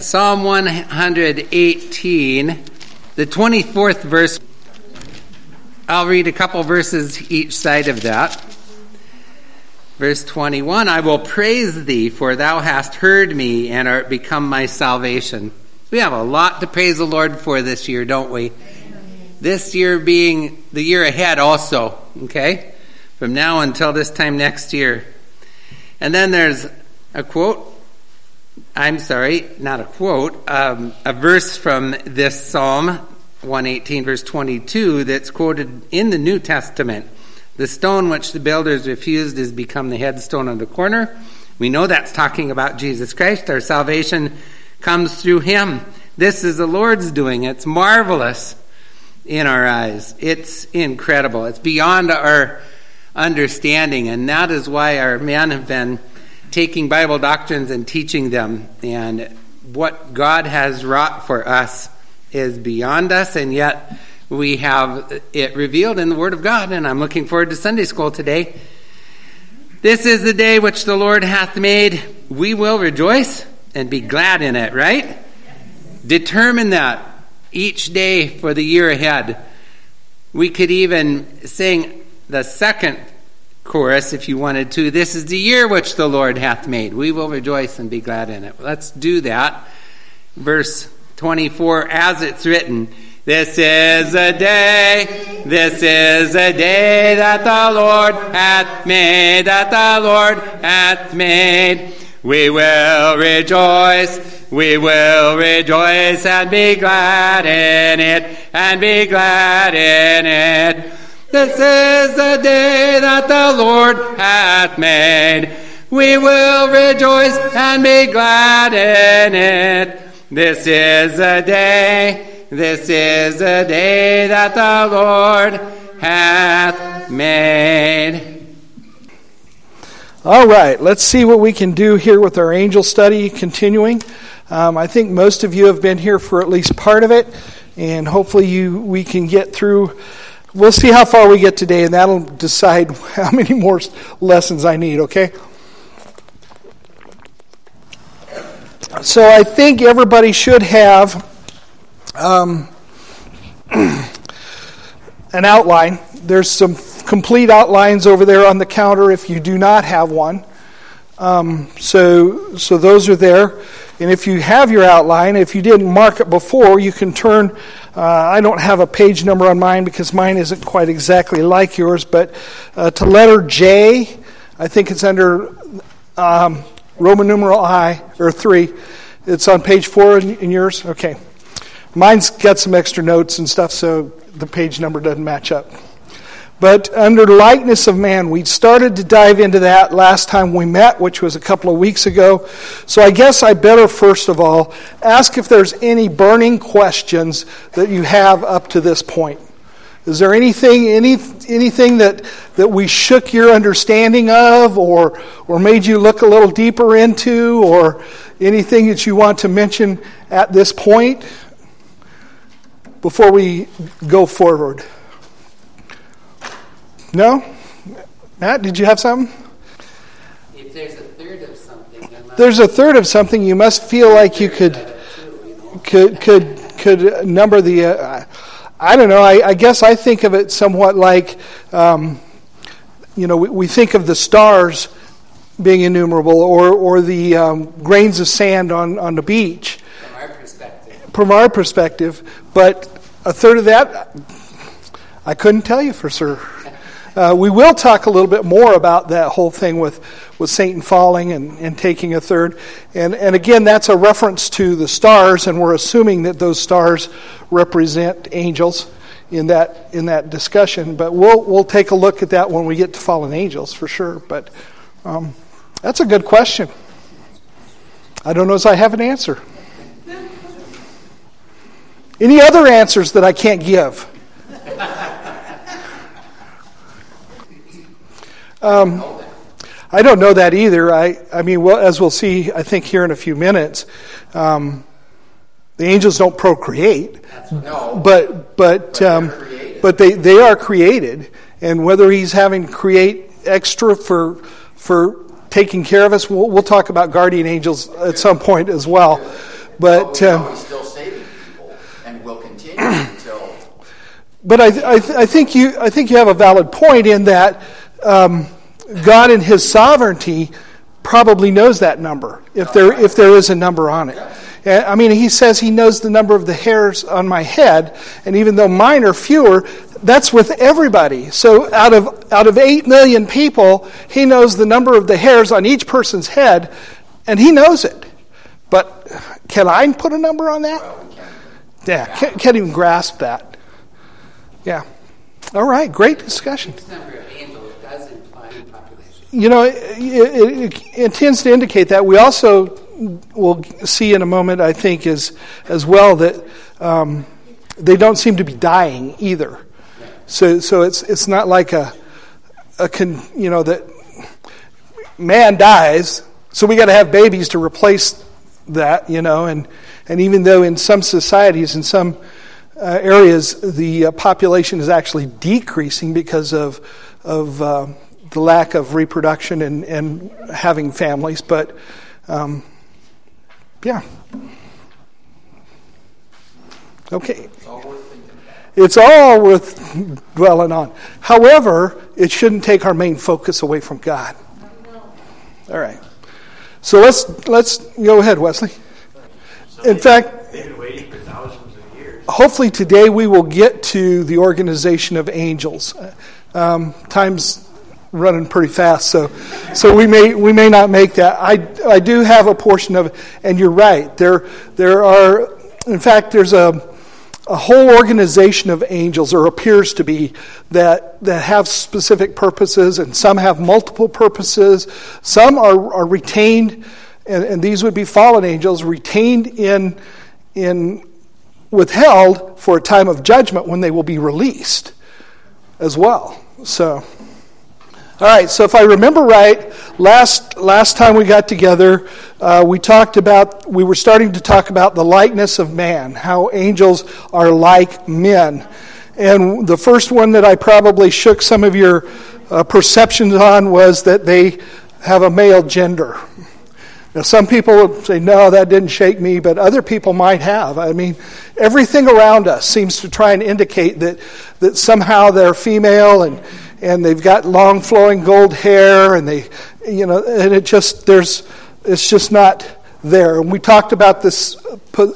Psalm 118, the 24th verse. I'll read a couple verses each side of that. Verse 21 I will praise thee, for thou hast heard me and art become my salvation. We have a lot to praise the Lord for this year, don't we? This year being the year ahead, also, okay? From now until this time next year. And then there's a quote I'm sorry, not a quote, um, a verse from this Psalm 118, verse 22, that's quoted in the New Testament. The stone which the builders refused has become the headstone of the corner. We know that's talking about Jesus Christ. Our salvation comes through him. This is the Lord's doing. It's marvelous in our eyes. It's incredible. It's beyond our understanding, and that is why our men have been taking Bible doctrines and teaching them. And what God has wrought for us is beyond us, and yet we have it revealed in the Word of God. And I'm looking forward to Sunday school today. This is the day which the Lord hath made. We will rejoice and be glad in it, right? Determine that each day for the year ahead. We could even sing the second chorus if you wanted to. This is the year which the Lord hath made. We will rejoice and be glad in it. Let's do that. Verse 24, as it's written, This is a day, this is a day that the Lord hath made, that the Lord hath made. We will rejoice, we will rejoice and be glad in it, and be glad in it. This is the day that the Lord hath made. We will rejoice and be glad in it. This is the day, this is the day that the Lord hath made. All right, let's see what we can do here with our angel study continuing. Um, I think most of you have been here for at least part of it, and hopefully you we can get through We'll see how far we get today, and that'll decide how many more lessons I need, okay? So I think everybody should have um, an outline. There's some complete outlines over there on the counter if you do not have one. Um, so, so those are there. And if you have your outline, if you didn't mark it before, you can turn. Uh, I don't have a page number on mine because mine isn't quite exactly like yours, but uh, to letter J, I think it's under um, Roman numeral I, or 3. It's on page 4 in, in yours? Okay. Mine's got some extra notes and stuff, so the page number doesn't match up. But under likeness of man, we started to dive into that last time we met, which was a couple of weeks ago. So I guess I better first of all ask if there's any burning questions that you have up to this point. Is there anything, any, anything that, that we shook your understanding of or, or made you look a little deeper into or anything that you want to mention at this point before we go forward? No? Matt, did you have something? If there's a third of something, there's a third of something, you must feel like you could could could could number the. Uh, I don't know. I, I, guess I think of it somewhat like, um, you know, we, we, think of the stars being innumerable, or or the um, grains of sand on on the beach. From our perspective. From our perspective, but a third of that, I couldn't tell you for sure. Uh, we will talk a little bit more about that whole thing with, with Satan falling and, and taking a third. And, and again, that's a reference to the stars, and we're assuming that those stars represent angels in that, in that discussion. But we'll, we'll take a look at that when we get to fallen angels for sure. But um, that's a good question. I don't know as I have an answer. Any other answers that I can't give? Um, I don't know that either. I, I mean, well, as we'll see, I think here in a few minutes, um, the angels don't procreate, no. but but but, um, but, they they are created, and whether he's having to create extra for for taking care of us, we'll, we'll talk about guardian angels at some point as well. But um, still saving people and will continue until. But I, I, I think you I think you have a valid point in that um, God in His sovereignty probably knows that number if there if there is a number on it. I mean, He says He knows the number of the hairs on my head, and even though mine are fewer, that's with everybody. So out of out of eight million people, He knows the number of the hairs on each person's head, and He knows it. But can I put a number on that? Yeah, can't, can't even grasp that. Yeah. All right, great discussion. This number of angels does imply population. You know, it, it, it tends to indicate that. We also will see in a moment, I think, as, as well, that um, they don't seem to be dying either. So, so it's, it's not like a, a con, you know, that man dies, so we got to have babies to replace that, you know, and, and even though in some societies, in some uh, areas, the uh, population is actually decreasing because of, of uh, the lack of reproduction and, and having families. But um, yeah. Okay. It's all worth dwelling on. However, it shouldn't take our main focus away from God. All right. So let's let's go ahead, Wesley. In fact, They've been waiting for thousands of years. hopefully today we will get to the organization of angels. Um, time's running pretty fast, so so we may we may not make that. I I do have a portion of it, and you're right. There there are, in fact, there's a a whole organization of angels, or appears to be, that, that have specific purposes, and some have multiple purposes. Some are, are retained, and, and these would be fallen angels, retained in, in withheld for a time of judgment when they will be released as well. So. All right, so if I remember right, last last time we got together, uh, we talked about we were starting to talk about the likeness of man, how angels are like men, and the first one that I probably shook some of your uh, perceptions on was that they have a male gender. Now, some people say, no, that didn't shake me, but other people might have. I mean, everything around us seems to try and indicate that, that somehow they're female and, and they've got long flowing gold hair and they, you know, and it just, there's, it's just not there. And we talked about this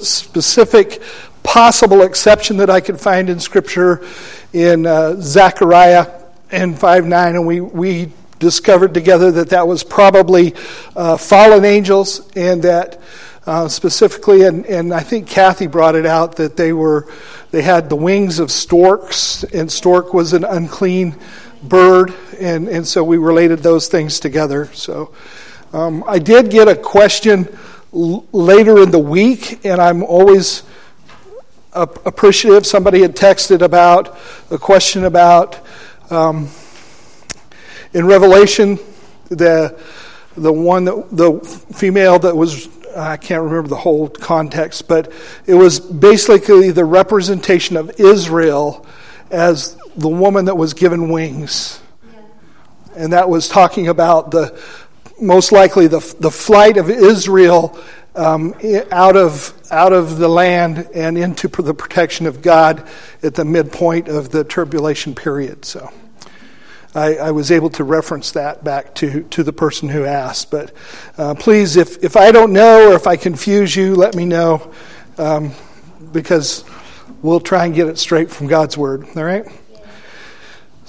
specific possible exception that I could find in Scripture in uh, Zechariah and 5 9, and we, we discovered together that that was probably uh, fallen angels, and that uh, specifically, and, and I think Kathy brought it out that they were they had the wings of storks, and stork was an unclean bird, and, and so we related those things together. So um, I did get a question l- later in the week, and I'm always appreciative. Somebody had texted about a question about um, in Revelation the the one that the female that was I can't remember the whole context, but it was basically the representation of Israel as the woman that was given wings, and that was talking about the most likely the the flight of Israel um, out of out of the land and into the protection of God at the midpoint of the tribulation period. So. I, I, was able to reference that back to, to the person who asked. But uh, please, if, if I don't know or if I confuse you, let me know um, because we'll try and get it straight from God's Word. All right?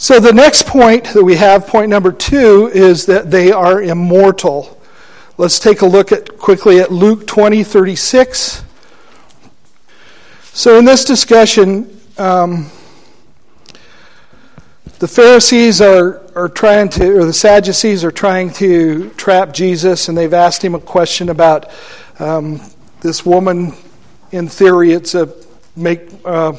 So the next point that we have, point number two, is that they are immortal. Let's take a look at quickly at Luke 20, 36. So in this discussion, um, the Pharisees are, are trying to, or the Sadducees are trying to trap Jesus, and they've asked him a question about um, this woman. In theory, it's a make uh,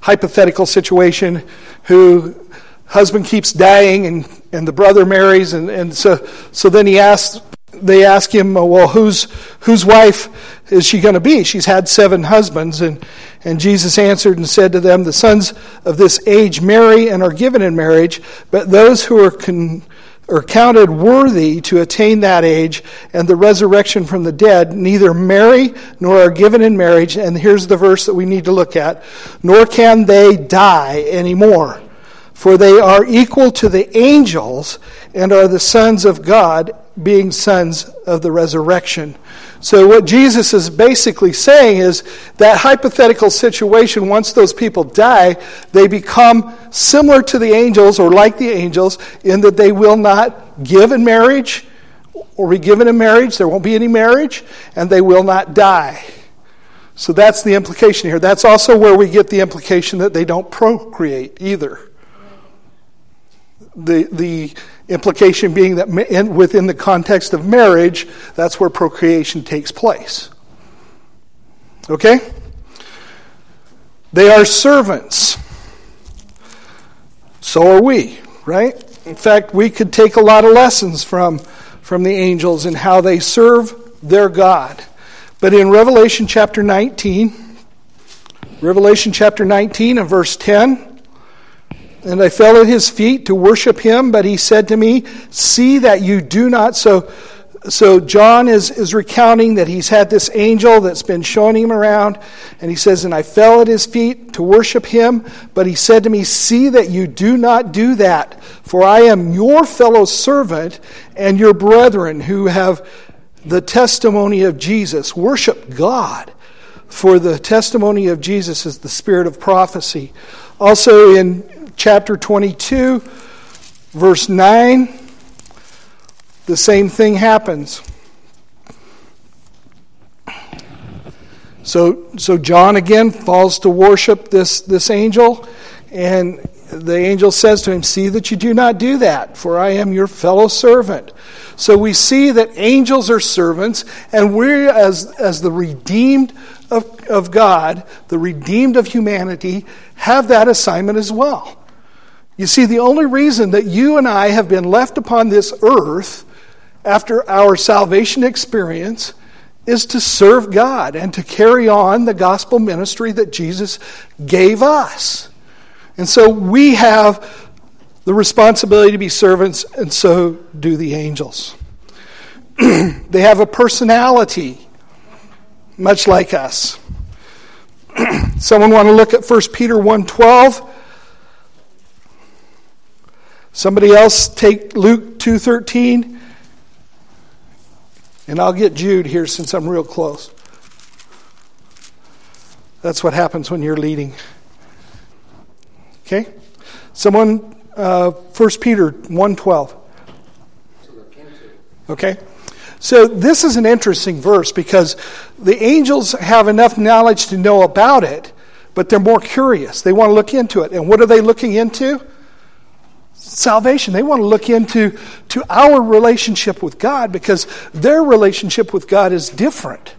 hypothetical situation who husband keeps dying, and, and the brother marries, and, and so so then he asks they ask him, oh, well, whose whose wife is she going to be? She's had seven husbands, and and Jesus answered and said to them, The sons of this age marry and are given in marriage, but those who are con- or counted worthy to attain that age and the resurrection from the dead neither marry nor are given in marriage. And here's the verse that we need to look at. Nor can they die anymore for they are equal to the angels and are the sons of God being sons of the resurrection so, what Jesus is basically saying is that hypothetical situation, once those people die, they become similar to the angels or like the angels in that they will not give in marriage or be given in marriage. There won't be any marriage, and they will not die. So, that's the implication here. That's also where we get the implication that they don't procreate either. The, the Implication being that within the context of marriage, that's where procreation takes place. Okay? They are servants. So are we, right? In fact, we could take a lot of lessons from, from the angels in how they serve their God. But in Revelation chapter 19, Revelation chapter 19 and verse 10, and I fell at his feet to worship him, but he said to me, See that you do not. So, so John is, is recounting that he's had this angel that's been showing him around, and he says, And I fell at his feet to worship him, but he said to me, See that you do not do that, for I am your fellow servant and your brethren who have the testimony of Jesus. Worship God, for the testimony of Jesus is the spirit of prophecy. Also in chapter 22, verse 9, the same thing happens. So, so John again falls to worship this, this angel, and the angel says to him, See that you do not do that, for I am your fellow servant. So we see that angels are servants, and we, as, as the redeemed of, of God, the redeemed of humanity, have that assignment as well. You see, the only reason that you and I have been left upon this earth after our salvation experience is to serve God and to carry on the gospel ministry that Jesus gave us. And so we have the responsibility to be servants, and so do the angels. they have a personality, much like us. Someone want to look at 1 Peter 1.12? Somebody else take Luke 2:13 and I'll get Jude here since I'm real close. That's what happens when you're leading. Okay? Someone uh, 1 Peter 1:12. Okay? So this is an interesting verse because the angels have enough knowledge to know about it, but they're more curious. They want to look into it. And what are they looking into? Salvation. They want to look into to our relationship with God because their relationship with God is different.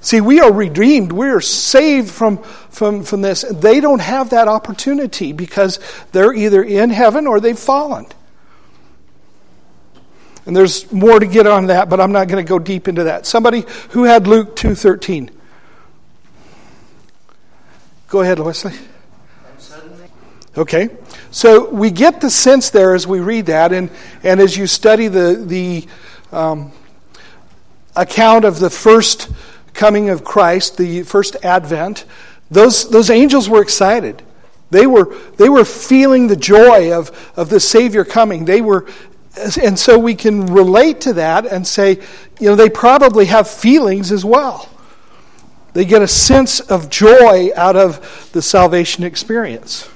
See, we are redeemed. We are saved from, from, from this. They don't have that opportunity because they're either in heaven or they've fallen. And there's more to get on that, but I'm not going to go deep into that. Somebody who had Luke 2.13. Go ahead, Wesley. Okay? So we get the sense there as we read that, and, and as you study the, the um, account of the first coming of Christ, the first advent, those, those angels were excited. They were, they were feeling the joy of, of the Savior coming. They were, and so we can relate to that and say, you know, they probably have feelings as well. They get a sense of joy out of the salvation experience.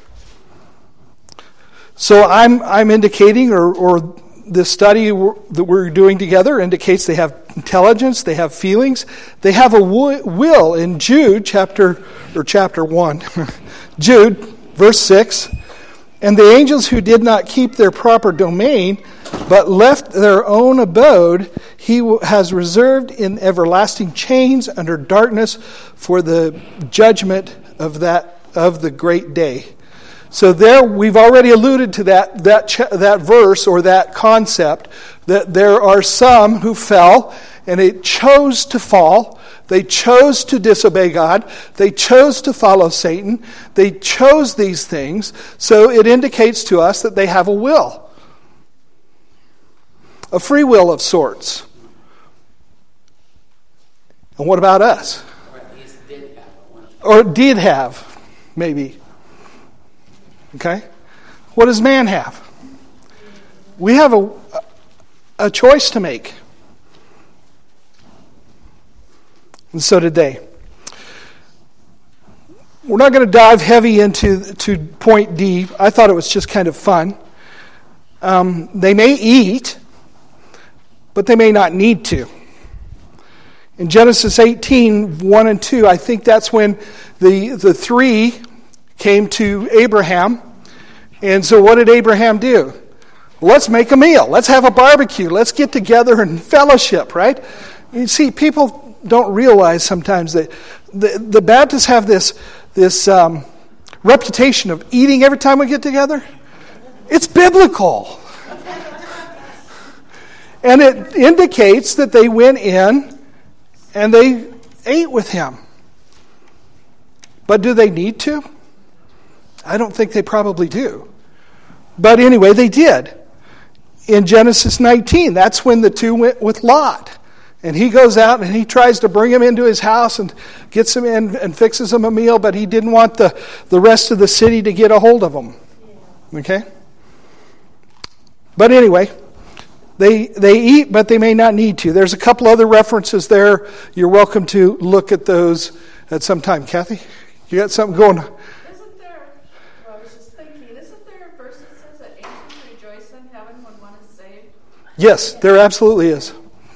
So I'm, I'm indicating, or, or the study that we're doing together indicates they have intelligence, they have feelings, they have a will. In Jude chapter or chapter one, Jude verse six, and the angels who did not keep their proper domain, but left their own abode, he has reserved in everlasting chains under darkness for the judgment of that of the great day. So there, we've already alluded to that, that, that verse or that concept that there are some who fell and they chose to fall. They chose to disobey God. They chose to follow Satan. They chose these things. So it indicates to us that they have a will. a free will of sorts. And what about us? Or at least did have. Or did have, maybe. Okay? What does man have? We have a, a choice to make. And so did they. We're not going to dive heavy into to point D. I thought it was just kind of fun. Um, they may eat, but they may not need to. In Genesis 18, 1 and 2, I think that's when the, the three came to Abraham. And so, what did Abraham do? Let's make a meal. Let's have a barbecue. Let's get together and fellowship, right? You see, people don't realize sometimes that the, the Baptists have this, this um, reputation of eating every time we get together. It's biblical. and it indicates that they went in and they ate with him. But do they need to? I don't think they probably do. But anyway, they did. In Genesis 19, that's when the two went with Lot. And he goes out and he tries to bring him into his house and gets him in and fixes him a meal, but he didn't want the, the rest of the city to get a hold of him. Okay? But anyway, they, they eat, but they may not need to. There's a couple other references there. You're welcome to look at those at some time. Kathy, you got something going? Isn't there, well, I was just thinking, isn't there a verse that says that angels rejoice in heaven when one is saved? Yes, there absolutely is.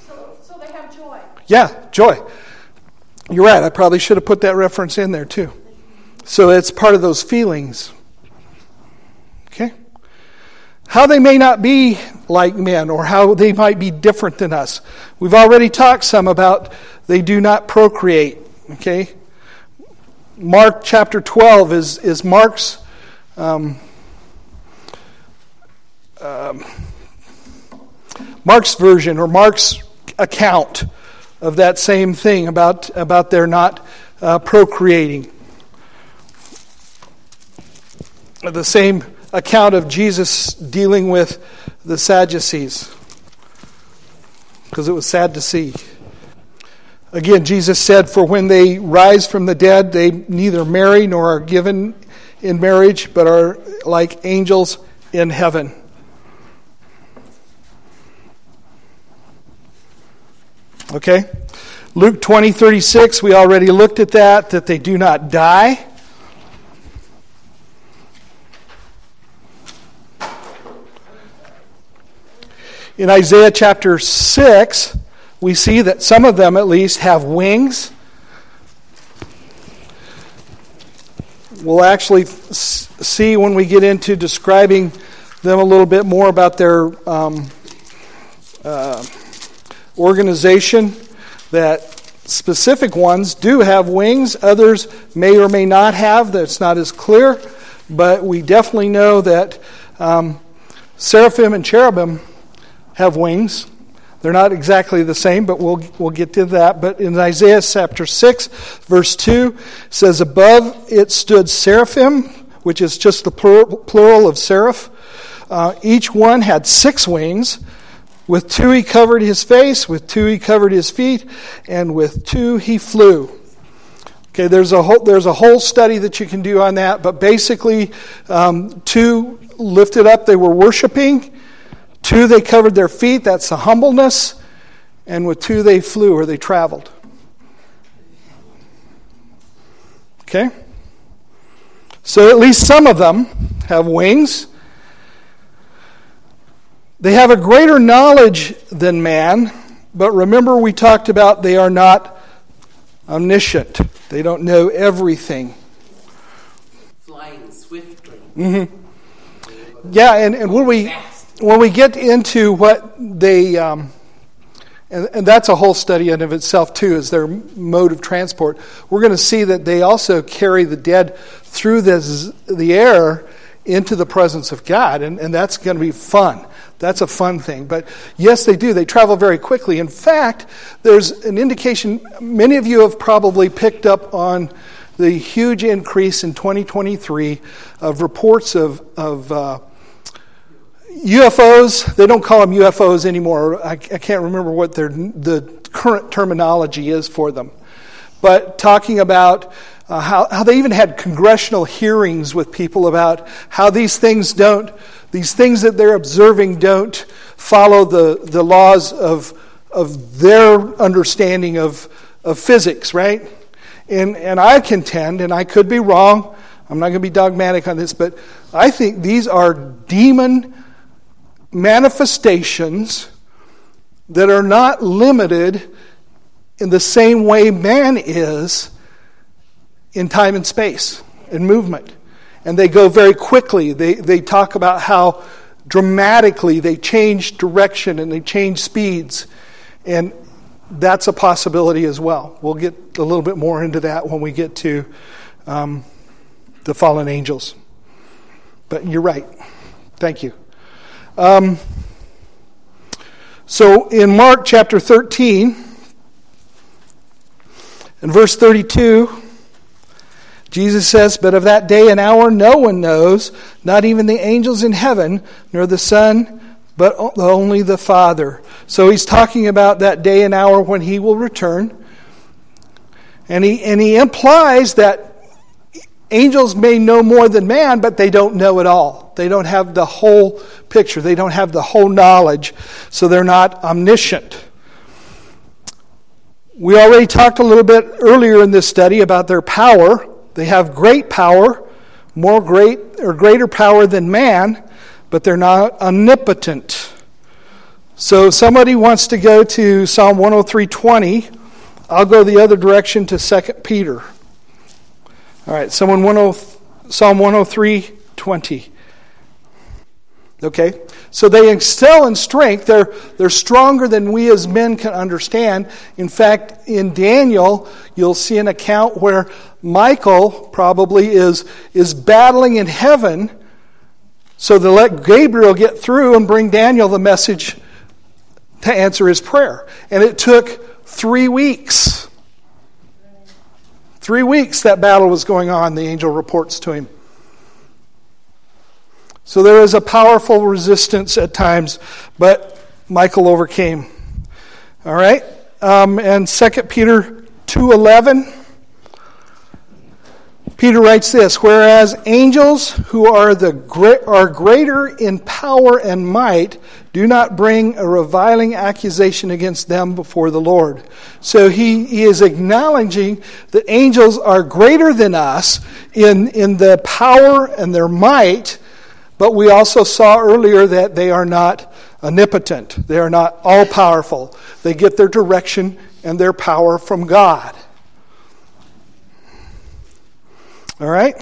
So, so they have joy. Yeah, joy. You're right. I probably should have put that reference in there too. So it's part of those feelings. Okay? How they may not be like men or how they might be different than us. We've already talked some about they do not procreate. Okay? Mark chapter 12 is, is Mark's. Um, um, Mark's version or Mark's account of that same thing about, about their not uh, procreating. The same account of Jesus dealing with the Sadducees, because it was sad to see. Again, Jesus said, For when they rise from the dead, they neither marry nor are given in marriage, but are like angels in heaven. Okay? Luke 20, 36, we already looked at that, that they do not die. In Isaiah chapter 6, we see that some of them at least have wings. We'll actually see when we get into describing them a little bit more about their um, uh, organization that specific ones do have wings, others may or may not have. That's not as clear, but we definitely know that um, seraphim and cherubim have wings. They're not exactly the same, but we'll, we'll get to that. But in Isaiah chapter 6, verse 2, says, Above it stood seraphim, which is just the plural, of seraph. Uh, each one had six wings. With two he covered his face, with two he covered his feet, and with two he flew. Okay, there's a whole, there's a whole study that you can do on that, but basically, um, two lifted up, they were worshiping. Two, they covered their feet, that's the humbleness. And with two, they flew or they traveled. Okay? So at least some of them have wings. They have a greater knowledge than man, but remember we talked about they are not omniscient. They don't know everything. Flying swiftly. Mm-hmm. Yeah, and, and when we when we get into what they um, and, and, that's a whole study in of itself too is their mode of transport we're going to see that they also carry the dead through this, the air into the presence of god and, and that's going to be fun that's a fun thing. But yes, they do. They travel very quickly. In fact, there's an indication, many of you have probably picked up on the huge increase in 2023 of reports of, of uh, UFOs, they don't call them UFOs anymore. I, I can't remember what their, the current terminology is for them. But talking about uh, how, how they even had congressional hearings with people about how these things don't, these things that they're observing don't follow the, the laws of, of their understanding of, of physics, right? And, and I contend, and I could be wrong, I'm not going to be dogmatic on this, but I think these are demon manifestations that are not limited in the same way man is in time and space and movement. And they go very quickly. They, they talk about how dramatically they change direction and they change speeds. And that's a possibility as well. We'll get a little bit more into that when we get to um, the fallen angels. But you're right. Thank you. Um, so in Mark chapter 13, in verse 32, Jesus says, But of that day and hour no one knows, not even the angels in heaven, nor the Son, but only the Father. So he's talking about that day and hour when he will return. And he, and he implies that Angels may know more than man, but they don't know it all. They don't have the whole picture. They don't have the whole knowledge, so they're not omniscient. We already talked a little bit earlier in this study about their power. They have great power, more great or greater power than man, but they're not omnipotent. So if somebody wants to go to Psalm 103:20, I'll go the other direction to 2 Peter. All right, someone 10, Psalm 103, 20. Okay, so they excel in strength. They're, they're stronger than we as men can understand. In fact, in Daniel, you'll see an account where Michael probably is, is battling in heaven so they let Gabriel get through and bring Daniel the message to answer his prayer. And it took three weeks. Three weeks that battle was going on, the angel reports to him. So there is a powerful resistance at times, but Michael overcame. All right? Um, and 2 Peter 2.11 Peter writes this Whereas angels who are, the are greater in power and might do not bring a reviling accusation against them before the Lord. So he, he is acknowledging that angels are greater than us in, in the power and their might, but we also saw earlier that they are not omnipotent. They are not all powerful. They get their direction and their power from God. All right?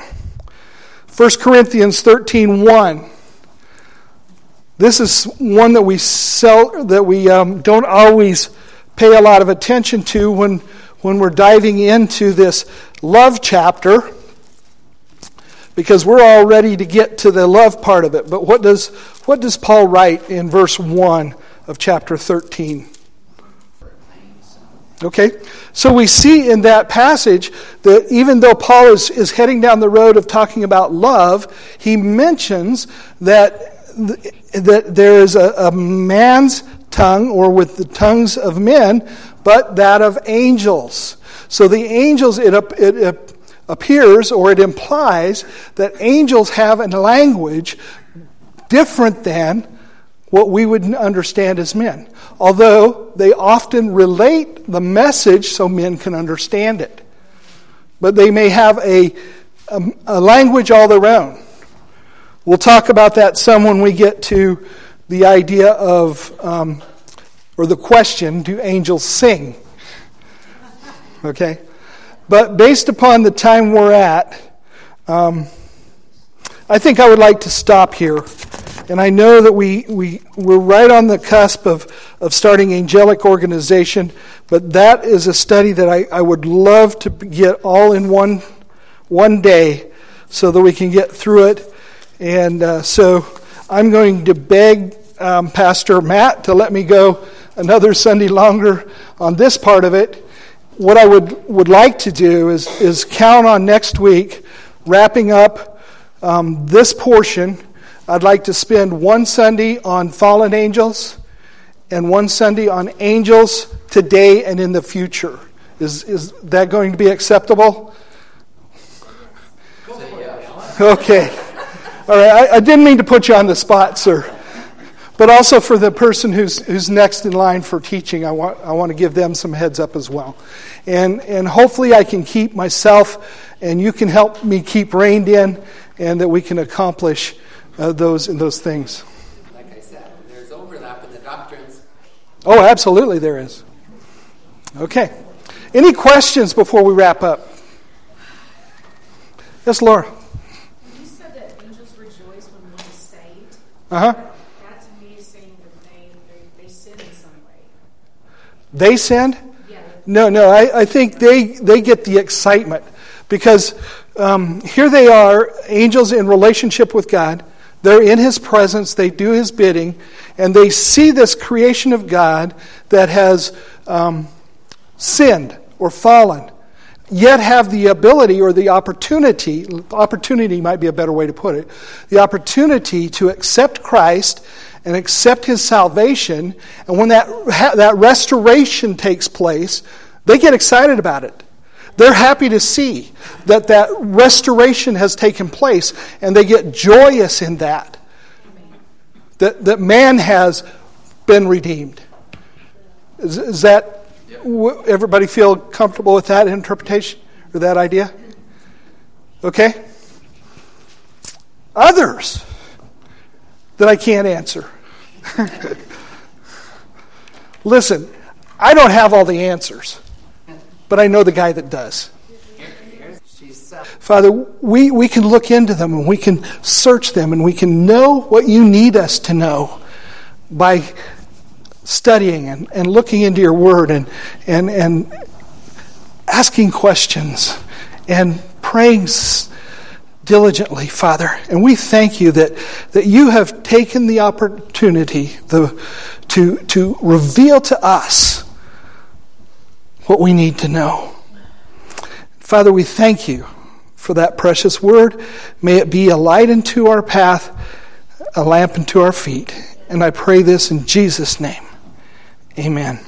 1 Corinthians 13 1. This is one that we sell, that we um, don't always pay a lot of attention to when, when we're diving into this love chapter because we're all ready to get to the love part of it. But what does, what does Paul write in verse 1 of chapter 13? Okay? So we see in that passage that even though Paul is, is heading down the road of talking about love, he mentions that, that there is a, a man's tongue, or with the tongues of men, but that of angels. So the angels, it, it appears or it implies that angels have a language different than what we would understand as men, although they often relate the message so men can understand it. But they may have a, a, a, language all their own. We'll talk about that some when we get to the idea of, um, or the question do angels sing? Okay? But based upon the time we're at, um, I think I would like to stop here. And I know that we, we, we're right on the cusp of, of starting angelic organization, but that is a study that I, I would love to get all in one, one day so that we can get through it. And uh, so I'm going to beg um, Pastor Matt to let me go another Sunday longer on this part of it. What I would, would like to do is, is count on next week wrapping up um, this portion I'd like to spend one Sunday on fallen angels and one Sunday on angels today and in the future. Is, is that going to be acceptable? Okay. All right. I, I didn't mean to put you on the spot, sir. But also for the person who's, who's next in line for teaching, I want, I want to give them some heads up as well. And, and hopefully I can keep myself and you can help me keep reined in and that we can accomplish uh, those, those things. Like I said, there's overlap in the doctrines. Oh, absolutely there is. Okay. Any questions before we wrap up? Yes, Laura. You said that angels rejoice when one is saved. Uh huh. That to me is saying that they, they, they sin in some way. They sinned? Yeah. No, no. I, I think they, they get the excitement because um, here they are, angels in relationship with God. They're in His presence, they do His bidding, and they see this creation of God that has um, sinned or fallen, yet have the ability or the opportunity opportunity might be a better way to put it the opportunity to accept Christ and accept His salvation. And when that, that restoration takes place, they get excited about it. They're happy to see that that restoration has taken place, and they get joyous in that. That, that man has been redeemed. Is, is that, everybody feel comfortable with that interpretation or that idea? Okay? Others that I can't answer. Listen, I don't have all the answers but I know the guy that does. Father, we, we can look into them and we can search them and we can know what you need us to know by studying and, and looking into your word and, and, and asking questions and praying diligently, Father. And we thank you that, that you have taken the opportunity the, to, to reveal to us what we need to know. Father, we thank you for that precious word. May it be a light into our path, a lamp into our feet. And I pray this in Jesus' name. Amen.